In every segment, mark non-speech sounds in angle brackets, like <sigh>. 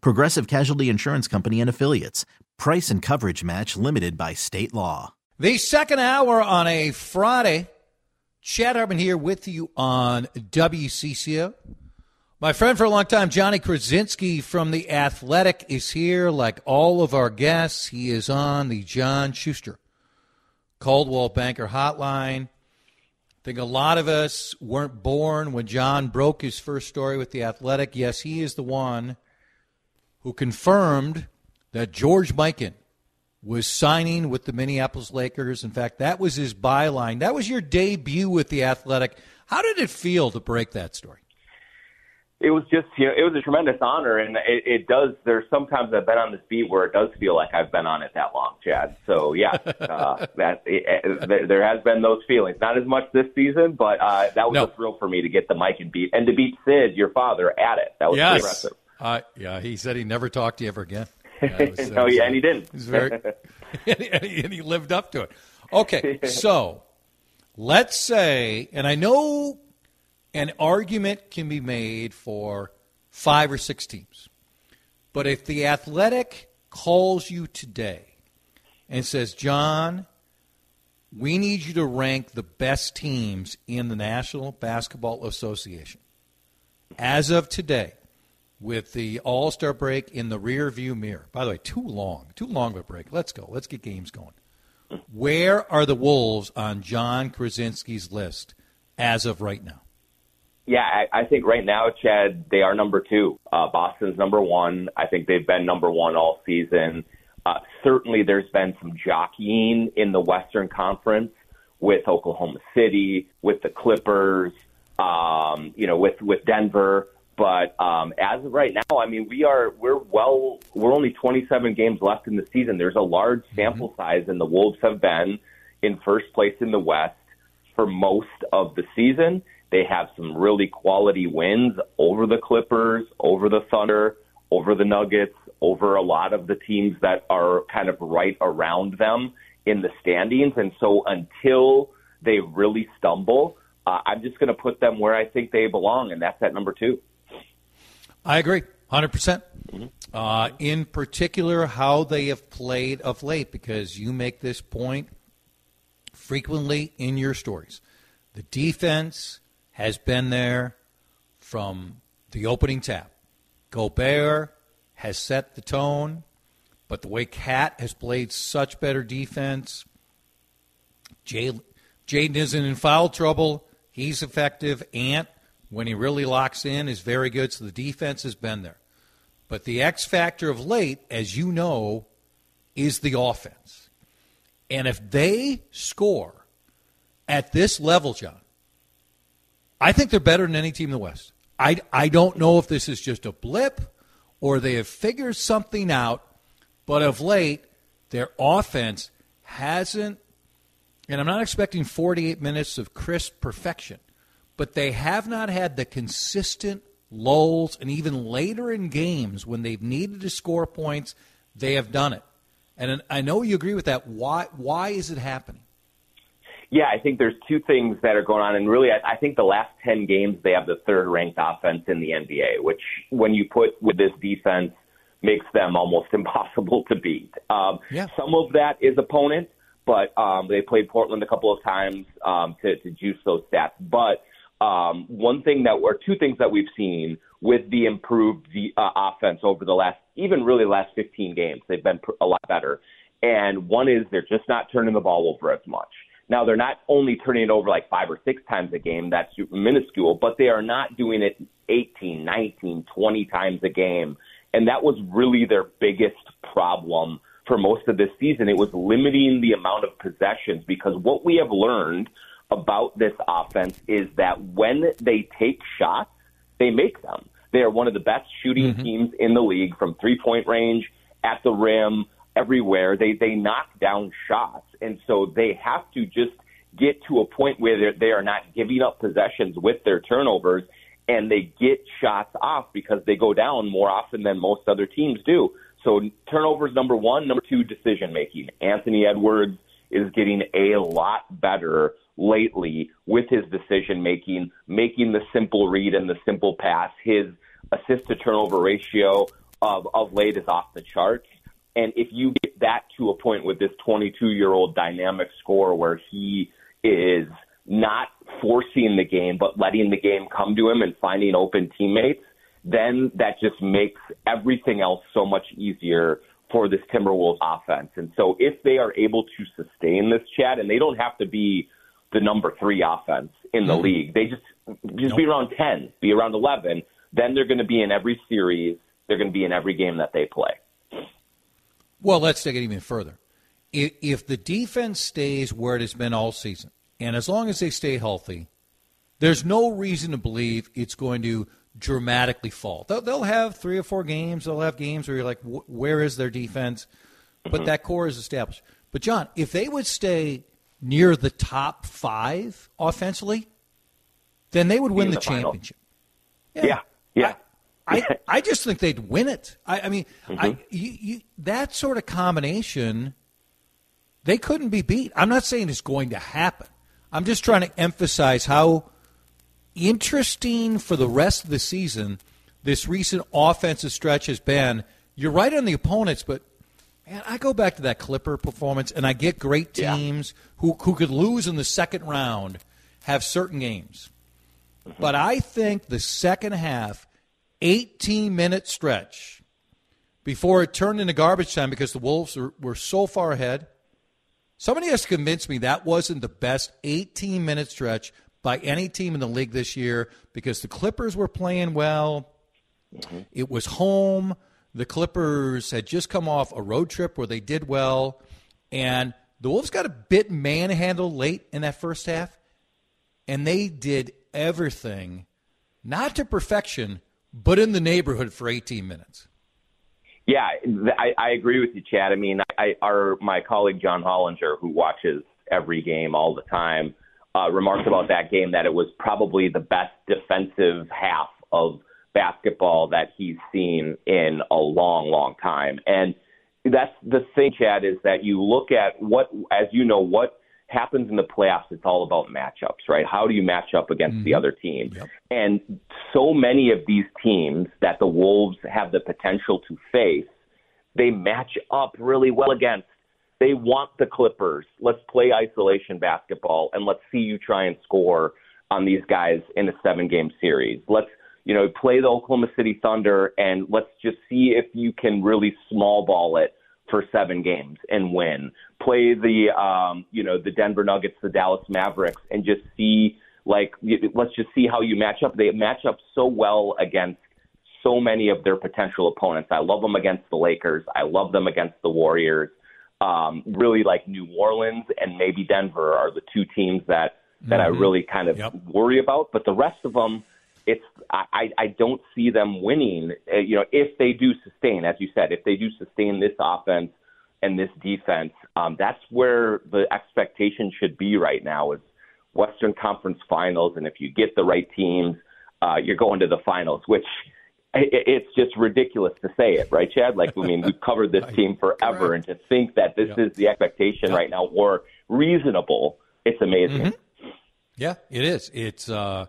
Progressive Casualty Insurance Company and Affiliates. Price and coverage match limited by state law. The second hour on a Friday. Chad Hartman here with you on WCCO. My friend for a long time, Johnny Krawczynski from The Athletic, is here. Like all of our guests, he is on the John Schuster Coldwell Banker Hotline. I think a lot of us weren't born when John broke his first story with The Athletic. Yes, he is the one who confirmed that George Mikan was signing with the Minneapolis Lakers. In fact, that was his byline. That was your debut with The Athletic. How did it feel to break that story? it was just you know it was a tremendous honor and it, it does there's sometimes i've been on this beat where it does feel like i've been on it that long chad so yeah <laughs> uh that it, there has been those feelings not as much this season but uh that was no. a thrill for me to get the Mikan beat and to beat sid your father at it that was yes. impressive uh yeah he said he never talked to you ever again <laughs> was, no, yeah, and he didn't. He very, <laughs> and, he, and he lived up to it. Okay, <laughs> so let's say, and I know an argument can be made for five or six teams. But if the athletic calls you today and says, John, we need you to rank the best teams in the National Basketball Association. As of today, with the All Star break in the rear view mirror. By the way, too long, too long of a break. Let's go. Let's get games going. Where are the Wolves on John Krawczynski's list as of right now? Yeah, I, I think right now, Chad, they are number two. Uh, Boston's number one. I think they've been number one all season. Uh, certainly, there's been some jockeying in the Western Conference with Oklahoma City, with the Clippers, um, you know, with with Denver. But um, as of right now, I mean, we are we're well we're only 27 games left in the season. There's a large sample mm-hmm. size, and the Wolves have been in first place in the West for most of the season. They have some really quality wins over the Clippers, over the Thunder, over the Nuggets, over a lot of the teams that are kind of right around them in the standings. And so until they really stumble, uh, I'm just going to put them where I think they belong, and that's at number two. I agree, 100%. percent uh, in particular, how they have played of late, because you make this point frequently in your stories. The defense has been there from the opening tap. Gobert has set the tone, but the way KAT has played such better defense, Jaden isn't in foul trouble. He's effective. Ant, when he really locks in, is very good. So the defense has been there. But the X factor of late, as you know, is the offense. And if they score at this level, John, I think they're better than any team in the West. I, I don't know if this is just a blip or they have figured something out, but of late, their offense hasn't, and I'm not expecting 48 minutes of crisp perfection, but they have not had the consistent lulls, and even later in games when they've needed to score points, they have done it. And I know you agree with that. Why, why is it happening? Yeah, I think there's two things that are going on, and really, I, I think the last ten games they have the third ranked offense in the NBA, which when you put with this defense makes them almost <laughs> impossible to beat. Um, yeah. Some of that is opponent, but um, they played Portland a couple of times um, to, to juice those stats. But um, one thing that, or two things that we've seen with the improved the, uh, offense over the last, even really last 15 games, they've been a lot better. And one is they're just not turning the ball over as much. Now they're not only turning it over like five or six times a game, that's minuscule, but they are not doing it 18, 19, 20 times a game. And that was really their biggest problem for most of this season. It was limiting the amount of possessions because what we have learned about this offense is that when they take shots, they make them. They are one of the best shooting mm-hmm. teams in the league from three point range, at the rim, everywhere. They they knock down shots, and so they have to just get to a point where they are not giving up possessions with their turnovers, and they get shots off because they go down more often than most other teams do. So turnovers number one, number two, decision making. Anthony Edwards is getting a lot better lately with his decision making, making the simple read and the simple pass. His assist to turnover ratio of, of late is off the charts. And if you get that to a point with this 22 year old dynamic scorer where he is not forcing the game, but letting the game come to him and finding open teammates, then that just makes everything else so much easier for this Timberwolves offense. And so if they are able to sustain this Chad, and they don't have to be the number three offense in the mm-hmm. league, they just just nope. be around ten, be around eleven, then they're going to be in every series. They're going to be in every game that they play. Well, let's take it even further. If, if the defense stays where it has been all season, and as long as they stay healthy, there's no reason to believe it's going to dramatically fall. They'll, they'll have three or four games. They'll have games where you're like, where is their defense? But mm-hmm. that core is established. But, John, if they would stay near the top five offensively, then they would win the, the championship. Yeah. yeah. yeah. I, I just think they'd win it. I, I mean, mm-hmm. I, you, you, that sort of combination, they couldn't be beat. I'm not saying it's going to happen. I'm just trying to emphasize how interesting for the rest of the season this recent offensive stretch has been. You're right on the opponents, but man, I go back to that Clipper performance, and I get great teams yeah. who who could lose in the second round have certain games. Mm-hmm. But I think the second half 18 minute stretch before it turned into garbage time because the Wolves were, were so far ahead. Somebody has to convince me that wasn't the best 18 minute stretch by any team in the league this year because the Clippers were playing well. Mm-hmm. It was home. The Clippers had just come off a road trip where they did well. And the Wolves got a bit manhandled late in that first half. And they did everything, not to perfection, but in the neighborhood for 18 minutes. Yeah, I, I agree with you, Chad. I mean, I, our my colleague John Hollinger, who watches every game all the time, uh, remarked about that game that it was probably the best defensive half of basketball that he's seen in a long, long time. And that's the thing, Chad, is that you look at what, as you know, what happens in the playoffs, it's all about matchups, right? How do you match up against mm-hmm. the other team? Yep. And so many of these teams that the Wolves have the potential to face, they match up really well against. They want the Clippers. Let's play isolation basketball and let's see you try and score on these guys in a seven game series. Let's, you know, play the Oklahoma City Thunder and let's just see if you can really small ball it for seven games and win. Play the um, you know the Denver Nuggets, the Dallas Mavericks, and just see like let's just see how you match up. They match up so well against so many of their potential opponents. I love them against the Lakers. I love them against the Warriors. Um, really like New Orleans and maybe Denver are the two teams that that mm-hmm. I really kind of yep. worry about. But the rest of them it's I, I don't see them winning. Uh, you know, if they do sustain, as you said, if they do sustain this offense and this defense, um, that's where the expectation should be right now is Western Conference Finals, and if you get the right teams, uh, you're going to the finals, which it's just ridiculous to say it, right, Chad? Like, I mean, we've covered this <laughs> team forever, and to think that this yep. is the expectation yep. right now, or reasonable, it's amazing. Mm-hmm. Yeah, it is. It's uh,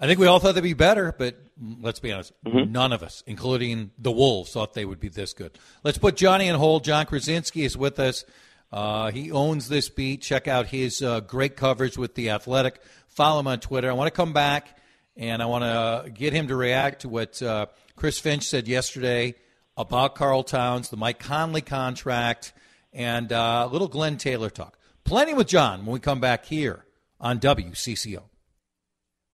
I think we all thought they'd be better, but let's be honest, mm-hmm. none of us, including the Wolves, thought they would be this good. Let's put Johnny on hold. John Krawczynski is with us. Uh, he owns this beat. Check out his uh, great coverage with The Athletic. follow him on Twitter. I want to come back and I want to get him to react to what uh, Chris Finch said yesterday about Karl Towns, the Mike Conley contract, and uh, a little Glenn Taylor talk. Plenty with John when we come back here on WCCO.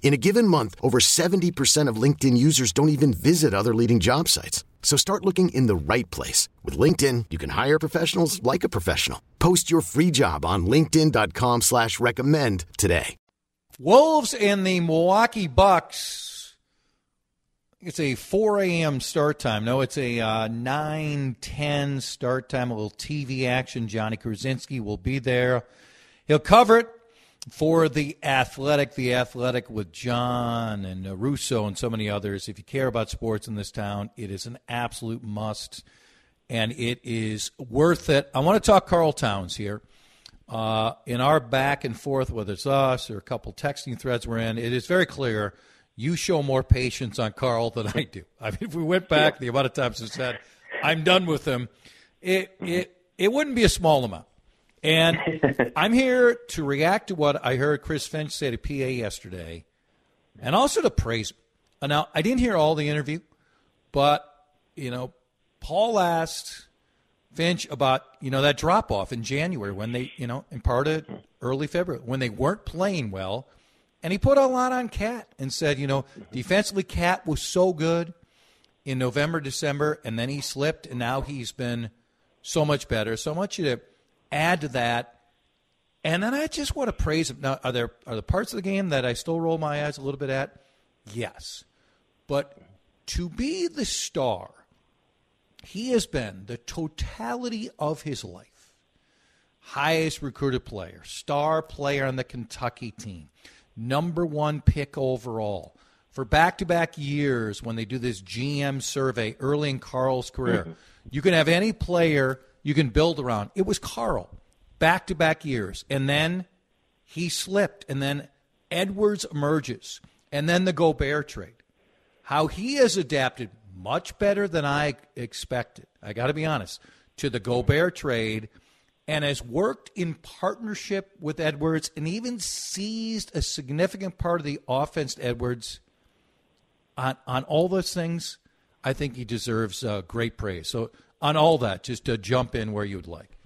In a given month, over 70% of LinkedIn users don't even visit other leading job sites. So start looking in the right place. With LinkedIn, you can hire professionals like a professional. Post your free job on linkedin.com slash recommend today. Wolves and the Milwaukee Bucks. It's a 4 a.m. start time. No, it's a uh, 9, 10 start time. A little TV action. Johnny Krawczynski will be there. He'll cover it for the athletic, the athletic with John and uh, Russo and so many others. If you care about sports in this town, it is an absolute must, and it is worth it. I want to talk Karl Towns here. Uh, in our back and forth, whether it's us or a couple texting threads we're in, it is very clear you show more patience on Karl than I do. I mean, if we went back the amount of times I said, I'm done with him, it, it, it wouldn't be a small amount. And <laughs> I'm here to react to what I heard Chris Finch say to PA yesterday and also to praise. Now, I didn't hear all the interview, but, you know, Paul asked Finch about, you know, that drop off in January when they, you know, in part of early February, when they weren't playing well. And he put a lot on KAT and said, you know, defensively, KAT was so good in November, December, and then he slipped, and now he's been so much better. So I want you to add to that. And then I just want to praise him. Now, are there are the parts of the game that I still roll my eyes a little bit at? Yes. But to be the star, he has been the totality of his life. Highest recruited player, star player on the Kentucky team, number one pick overall. For back to back years, when they do this GM survey early in Karl's career, mm-hmm. you can have any player you can build around. It was Karl, back to back years. And then he slipped. And then Edwards emerges. And then the Gobert trade. How he has adapted much better than I expected, I got to be honest, to the Gobert trade and has worked in partnership with Edwards and even seized a significant part of the offense Edwards on, on all those things. I think he deserves uh, great praise. So on all that, just to jump in where you'd like.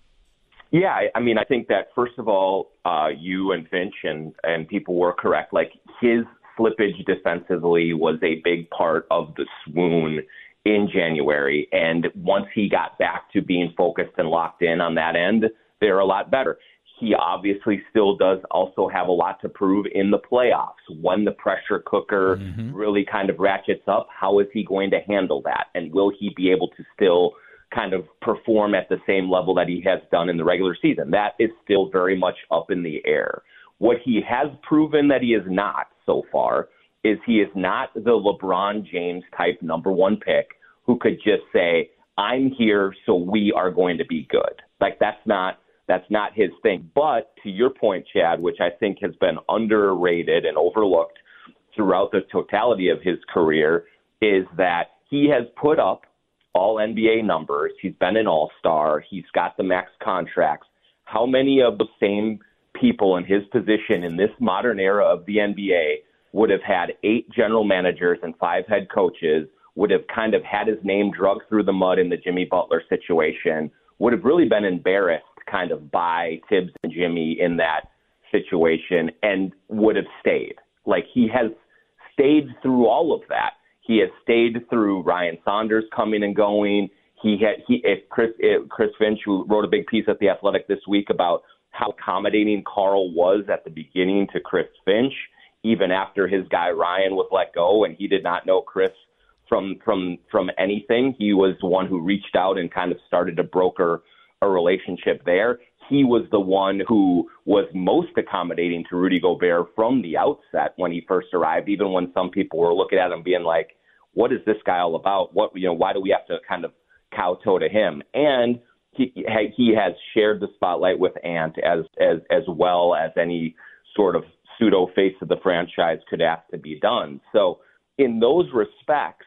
Yeah, I mean, I think that first of all, uh, you and Finch and and people were correct. Like his slippage defensively was a big part of the swoon in January, and once he got back to being focused and locked in on that end, they're a lot better. He obviously still does also have a lot to prove in the playoffs. When the pressure cooker mm-hmm. really kind of ratchets up, how is he going to handle that? And will he be able to still kind of perform at the same level that he has done in the regular season. That is still very much up in the air. What he has proven that he is not so far is he is not the LeBron James type number one pick who could just say, I'm here, so we are going to be good. Like that's not that's not his thing. But to your point, Chad, which I think has been underrated and overlooked throughout the totality of his career is that he has put up all NBA numbers. He's been an all star. He's got the max contracts. How many of the same people in his position in this modern era of the NBA would have had eight general managers and five head coaches, would have kind of had his name drugged through the mud in the Jimmy Butler situation, would have really been embarrassed kind of by Thibs and Jimmy in that situation and would have stayed. Like he has stayed through all of that. He has stayed through Ryan Saunders coming and going. He had he if Chris if Chris Finch, who wrote a big piece at the Athletic this week about how accommodating Karl was at the beginning to Chris Finch, even after his guy Ryan was let go and he did not know Chris from from from anything. He was the one who reached out and kind of started to broker a relationship there. He was the one who was most accommodating to Rudy Gobert from the outset when he first arrived, even when some people were looking at him being like, "What is this guy all about? What you know? Why do we have to kind of kowtow to him?" And he he has shared the spotlight with Ant as as as well as any sort of pseudo face of the franchise could ask to be done. So in those respects,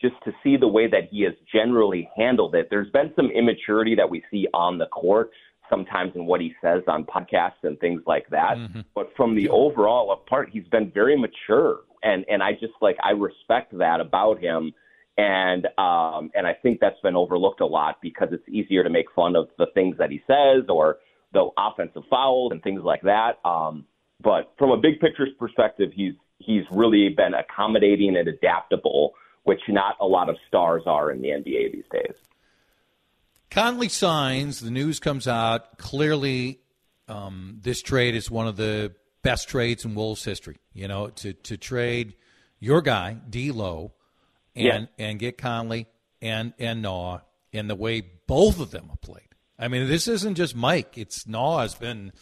just to see the way that he has generally handled it, there's been some immaturity that we see on the court sometimes in what he says on podcasts and things like that. Mm-hmm. But from the overall apart, he's been very mature, and and I just like I respect that about him and um, and I think that's been overlooked a lot because it's easier to make fun of the things that he says or the offensive fouls and things like that. Um, but from a big picture perspective, he's he's really been accommodating and adaptable, which not a lot of stars are in the NBA these days. Conley signs. The news comes out clearly. Um, this trade is one of the best trades in Wolves history. You know, to to trade your guy D'Lo and yeah. and get Conley and and NAW in the way both of them have played. I mean, this isn't just Mike. It's NAW has been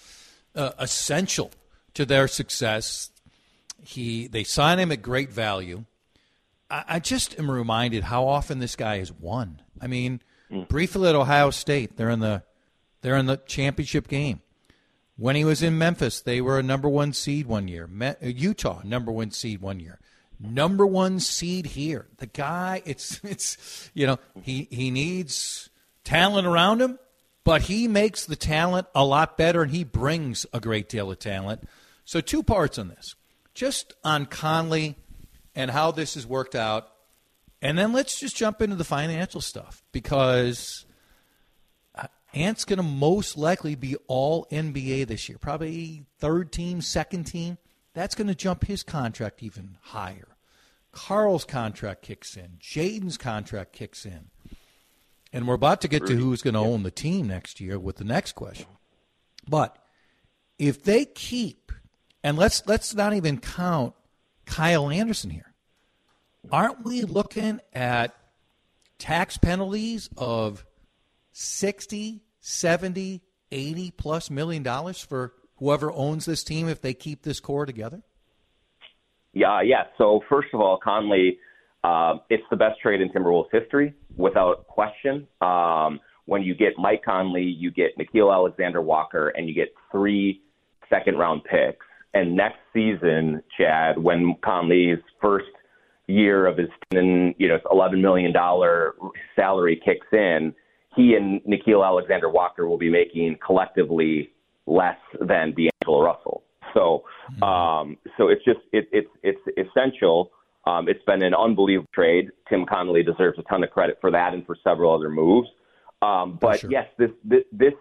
uh, essential to their success. He they sign him at great value. I, I, just am reminded how often this guy has won. I mean, mm. briefly at Ohio State, they're in the they're in the championship game. When he was in Memphis, they were a number one seed one year. Me- Utah, number one seed one year number one seed here. The guy, <laughs> it's it's you know he he needs talent around him, but he makes the talent a lot better, and he brings a great deal of talent. So two parts on this, just on Conley and how this has worked out, and then let's just jump into the financial stuff because. Uh, Ant's going to most likely be all NBA this year, probably third team, second team. That's going to jump his contract even higher. Karl's contract kicks in. Jaden's contract kicks in. And we're about to get to who's going to own the team next year with the next question. But if they keep, and let's let's not even count Kyle Anderson here. Aren't we looking at tax penalties of 60, 70, 80 plus million dollars for whoever owns this team if they keep this core together? Yeah, yeah. So first of all, Conley, uh, it's the best trade in Timberwolves history without question. Um, when you get Mike Conley, you get Nickeil Alexander Walker, and you get three second round picks. And next season, Chad, when Conley's first year of his you know eleven million dollar salary kicks in, he and Nickeil Alexander Walker will be making collectively less than D'Angelo Russell. So, mm-hmm. um, so it's just it, it's it's essential. Um, it's been an unbelievable trade. Tim Connolly deserves a ton of credit for that and for several other moves. Um, but sure. yes, this, this this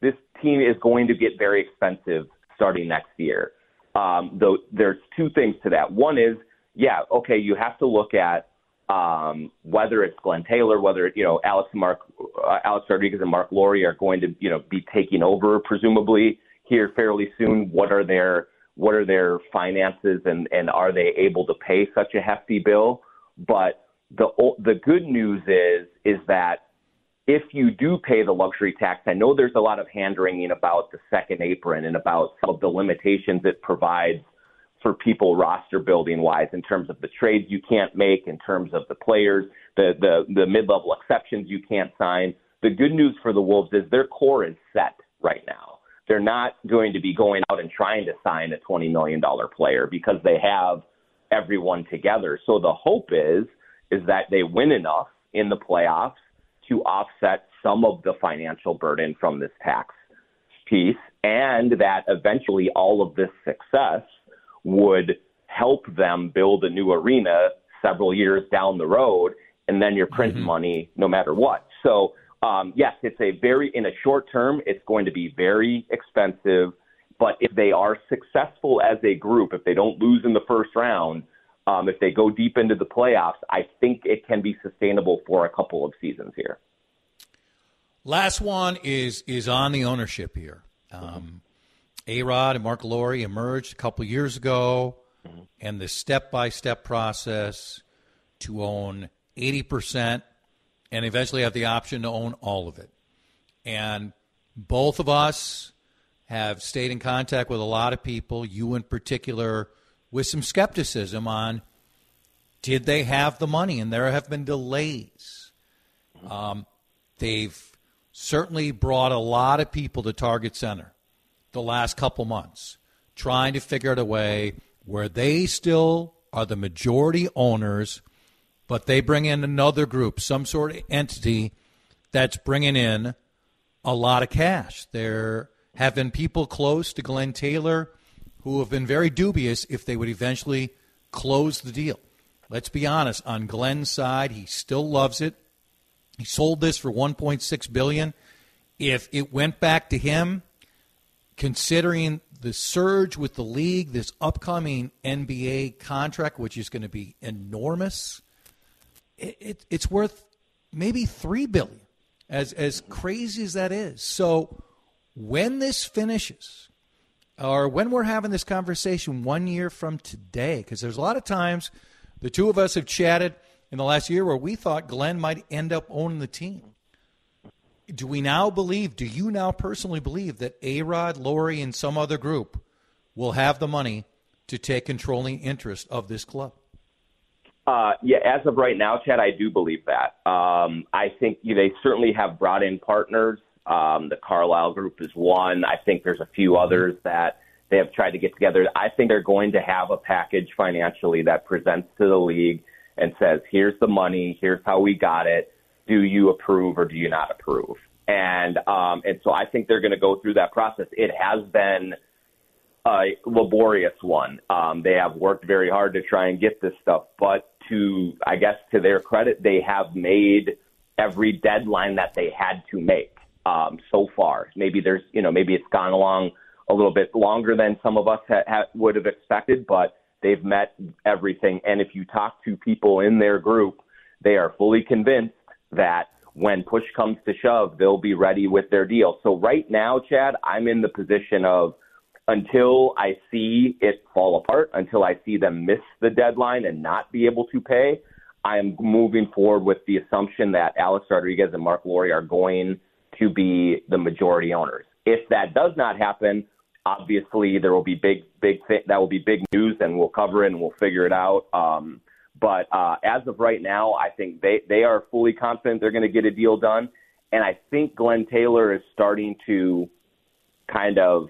this team is going to get very expensive starting next year. Um, though there's two things to that. One is, yeah, okay, you have to look at um, whether it's Glenn Taylor, whether you know Alex Mark, uh, Alex Rodriguez and Marc Lore are going to you know be taking over presumably here fairly soon. What are their what are their finances and and are they able to pay such a hefty bill? But the the good news is is that if you do pay the luxury tax, I know there's a lot of hand wringing about the second apron and about some of the limitations it provides for people roster building wise in terms of the trades you can't make, in terms of the players, the the, the mid level exceptions you can't sign. The good news for the Wolves is their core is set right now they're not going to be going out and trying to sign a $20 million player because they have everyone together. So the hope is is that they win enough in the playoffs to offset some of the financial burden from this tax piece, and that eventually all of this success would help them build a new arena several years down the road, and then you're printing mm-hmm. money no matter what. So, um, yes, it's a very, in a short term, it's going to be very expensive. But if they are successful as a group, if they don't lose in the first round, um, if they go deep into the playoffs, I think it can be sustainable for a couple of seasons here. Last one is is on the ownership here. Um, a Rod and Marc Lore emerged a couple years ago, mm-hmm. and the step by step process to own 80% and eventually have the option to own all of it. And both of us have stayed in contact with a lot of people, you in particular, with some skepticism on did they have the money? And there have been delays. Mm-hmm. Um, they've certainly brought a lot of people to Target Center the last couple months, trying to figure out a way where they still are the majority owners, but they bring in another group, some sort of entity that's bringing in a lot of cash. There have been people close to Glenn Taylor who have been very dubious if they would eventually close the deal. Let's be honest, on Glenn's side, he still loves it. He sold this for 1.6 billion. If it went back to him, considering the surge with the league, this upcoming NBA contract, which is going to be enormous, it, it, it's worth maybe three billion. As as crazy as that is, so when this finishes, or when we're having this conversation one year from today, because there's a lot of times the two of us have chatted in the last year where we thought Glenn might end up owning the team. Do we now believe, do you now personally believe that A Rod, Lore, and some other group will have the money to take controlling interest of this club? Uh, yeah, as of right now, Chad, I do believe that. Um, I think you know, they certainly have brought in partners. Um, the Carlyle Group is one. I think there's a few others that they have tried to get together. I think they're going to have a package financially that presents to the league and says, here's the money, here's how we got it. Do you approve or do you not approve? And um, and so I think they're going to go through that process. It has been a laborious one. Um, they have worked very hard to try and get this stuff, but to I guess to their credit, they have made every deadline that they had to make um, so far. Maybe there's you know maybe it's gone along a little bit longer than some of us ha- ha- would have expected, but They've met everything. And if you talk to people in their group, they are fully convinced that when push comes to shove, they'll be ready with their deal. So right now, Chad, I'm in the position of until I see it fall apart, until I see them miss the deadline and not be able to pay, I am moving forward with the assumption that Alex Rodriguez and Marc Lore are going to be the majority owners. If that does not happen, obviously there will be big big th- that will be big news and we'll cover it and we'll figure it out um, but uh, as of right now i think they they are fully confident they're going to get a deal done. And i think glenn taylor is starting to kind of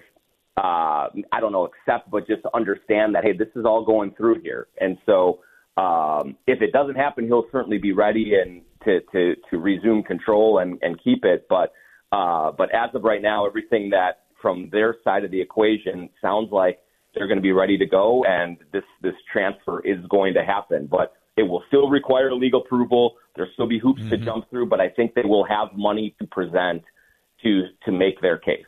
uh, i don't know accept but just understand that hey this is all going through here. And so um, if it doesn't happen he'll certainly be ready and to to to resume control and and keep it. But uh, but as of right now everything that from their side of the equation sounds like they're going to be ready to go and this this transfer is going to happen but it will still require legal approval there'll still be hoops mm-hmm. to jump through but i think they will have money to present to to make their case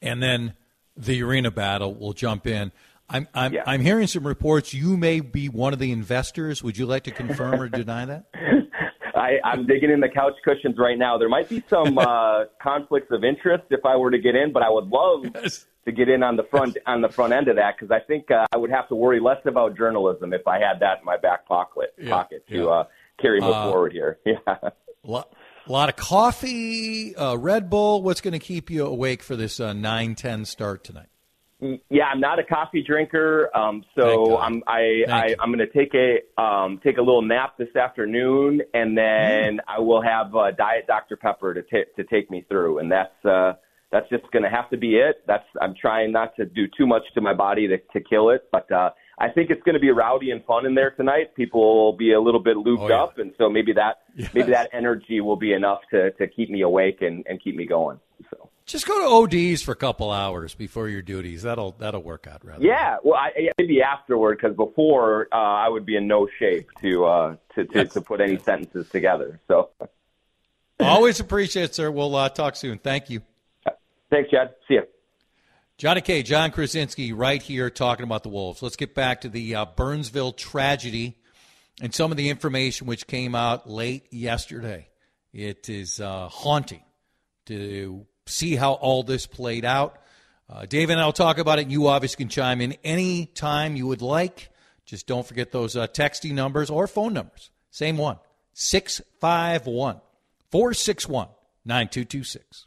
and then the arena battle will jump in I'm I'm, yeah. I'm hearing some reports you may be one of the investors. Would you like to confirm or deny that? <laughs> I, I'm digging in the couch cushions right now. There might be some <laughs> uh, conflicts of interest if I were to get in, but I would love yes. To get in on the front on the front end of that because I think uh, I would have to worry less about journalism if I had that in my back pocket yeah, pocket to yeah. uh, carry me uh, forward here. <laughs> Yeah. A lot of coffee, uh, Red Bull. What's going to keep you awake for this uh, nine ten start tonight? Yeah, I'm not a coffee drinker, um, so I'm I, I I'm going to take a um, take a little nap this afternoon, and then mm. I will have uh, Diet Dr Pepper to t- to take me through, and that's uh, that's just going to have to be it. That's I'm trying not to do too much to my body to to kill it, but uh, I think it's going to be rowdy and fun in there tonight. People will be a little bit looped Oh, yeah. up, and so maybe that Yes. maybe that energy will be enough to to keep me awake and, and keep me going. So Just go to ODs for a couple hours before your duties. That'll that'll work out rather. yeah, well, I, maybe afterward because before uh, I would be in no shape to uh, to to, to put any sentences together. So Always appreciate it, sir. We'll uh, talk soon. Thank you. Thanks, Chad. See you. Johnny K, John Krawczynski, right here talking about the Wolves. Let's get back to the uh, Burnsville tragedy and some of the information which came out late yesterday. It is uh, haunting to see how all this played out. Uh, Dave and I will talk about it. You obviously can chime in any time you would like. Just don't forget those uh, texting numbers or phone numbers. Same one 651 461 9226.